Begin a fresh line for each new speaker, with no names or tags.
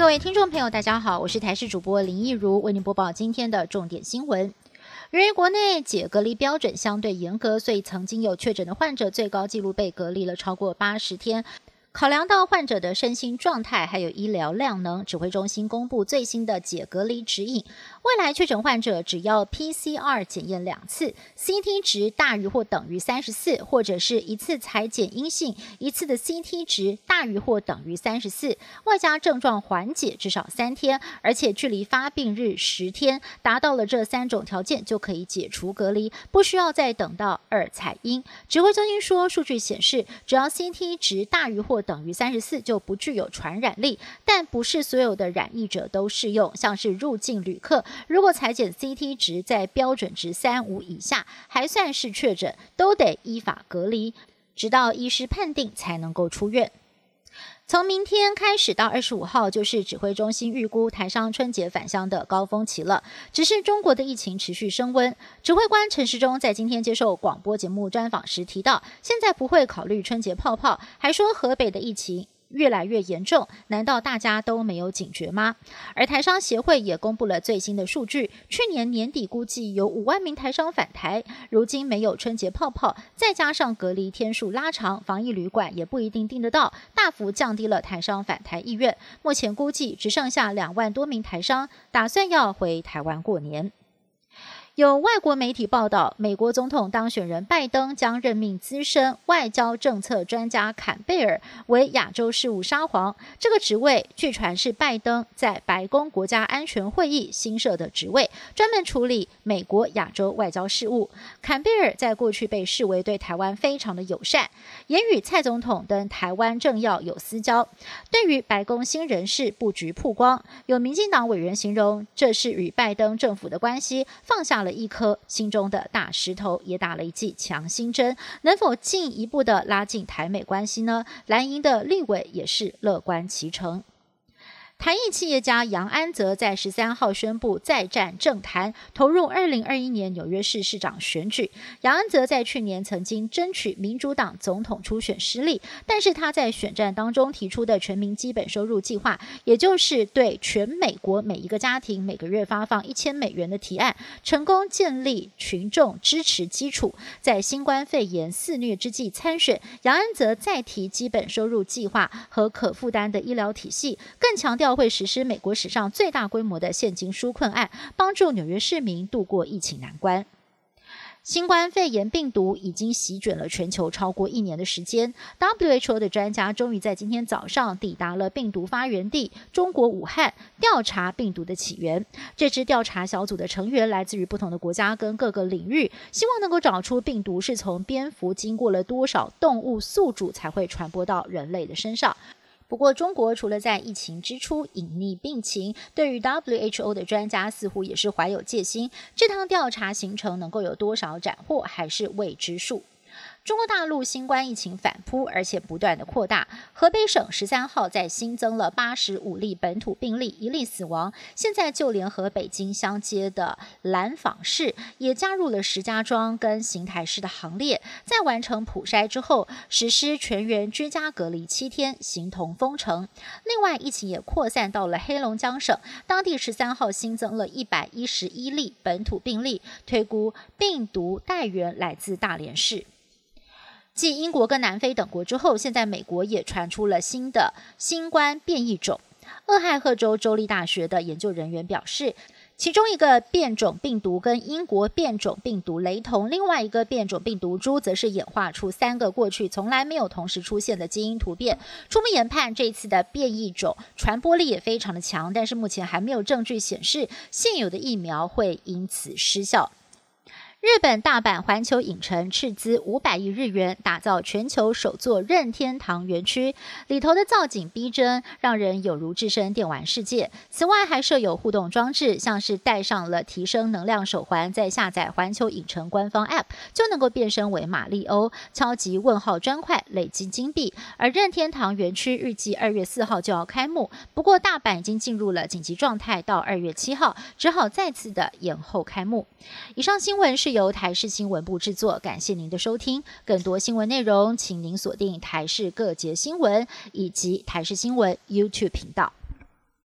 各位听众朋友，大家好，我是台视主播林一如，为您播报今天的重点新闻。由于国内解隔离标准相对严格，所以曾经有确诊的患者最高纪录被隔离了超过八十天。考量到患者的身心状态，还有医疗量能，指挥中心公布最新的解隔离指引。未来确诊患者只要 PCR 检验两次，CT 值大于或等于三十四，或者是一次裁检阴性，一次的 CT 值大于或等于三十四，外加症状缓解至少三天，而且距离发病日十天，达到了这三种条件就可以解除隔离，不需要再等到二采阴。指挥中心说，数据显示，只要 CT 值大于或等于三十四就不具有传染力，但不是所有的染疫者都适用。像是入境旅客，如果裁剪 CT 值在标准值三五以下，还算是确诊，都得依法隔离，直到医师判定才能够出院。从明天开始到二十五号，就是指挥中心预估台商春节返乡的高峰期了。只是中国的疫情持续升温，指挥官陈时中在今天接受广播节目专访时提到，现在不会考虑春节泡泡，还说河北的疫情。越来越严重，难道大家都没有警觉吗？而台商协会也公布了最新的数据，去年年底估计有五万名台商返台，如今没有春节泡泡，再加上隔离天数拉长，防疫旅馆也不一定订得到，大幅降低了台商返台意愿。目前估计只剩下两万多名台商打算要回台湾过年。有外国媒体报道，美国总统当选人拜登将任命资深外交政策专家坎贝尔为亚洲事务沙皇。这个职位据传是拜登在白宫国家安全会议新设的职位，专门处理美国亚洲外交事务。坎贝尔在过去被视为对台湾非常的友善，也与蔡总统等台湾政要有私交。对于白宫新人事布局曝光，有民进党委员形容这是与拜登政府的关系放下了。一颗心中的大石头也打了一剂强心针，能否进一步的拉近台美关系呢？蓝营的立委也是乐观其成。台裔企业家杨安泽在十三号宣布再战政坛，投入二零二一年纽约市市长选举。杨安泽在去年曾经争取民主党总统初选失利，但是他在选战当中提出的全民基本收入计划，也就是对全美国每一个家庭每个月发放一千美元的提案，成功建立群众支持基础。在新冠肺炎肆虐之际参选，杨安泽再提基本收入计划和可负担的医疗体系，更强调。会实施美国史上最大规模的现金纾困案，帮助纽约市民度过疫情难关。新冠肺炎病毒已经席卷了全球超过一年的时间，WHO 的专家终于在今天早上抵达了病毒发源地中国武汉，调查病毒的起源。这支调查小组的成员来自于不同的国家跟各个领域，希望能够找出病毒是从蝙蝠经过了多少动物宿主才会传播到人类的身上。不过，中国除了在疫情之初隐匿病情，对于 WHO 的专家似乎也是怀有戒心。这趟调查行程能够有多少斩获，还是未知数。中国大陆新冠疫情反扑，而且不断的扩大。河北省十三号在新增了八十五例本土病例，一例死亡。现在就连和北京相接的兰坊市也加入了石家庄跟邢台市的行列。在完成普筛之后，实施全员居家隔离七天，形同封城。另外，疫情也扩散到了黑龙江省，当地十三号新增了一百一十一例本土病例，推估病毒带源来自大连市。继英国跟南非等国之后，现在美国也传出了新的新冠变异种。俄亥俄州州立大学的研究人员表示，其中一个变种病毒跟英国变种病毒雷同，另外一个变种病毒株则是演化出三个过去从来没有同时出现的基因突变。初步研判，这一次的变异种传播力也非常的强，但是目前还没有证据显示现有的疫苗会因此失效。日本大阪环球影城斥资五百亿日元打造全球首座任天堂园区，里头的造景逼真，让人有如置身电玩世界。此外，还设有互动装置，像是戴上了提升能量手环，再下载环球影城官方 App，就能够变身为马里欧，敲击问号砖块，累积金币。而任天堂园区预计二月四号就要开幕，不过大阪已经进入了紧急状态，到二月七号只好再次的延后开幕。以上新闻是是。由台视新闻部制作，感谢您的收听。更多新闻内容，请您锁定台视各节新闻以及台视新闻 YouTube 频道。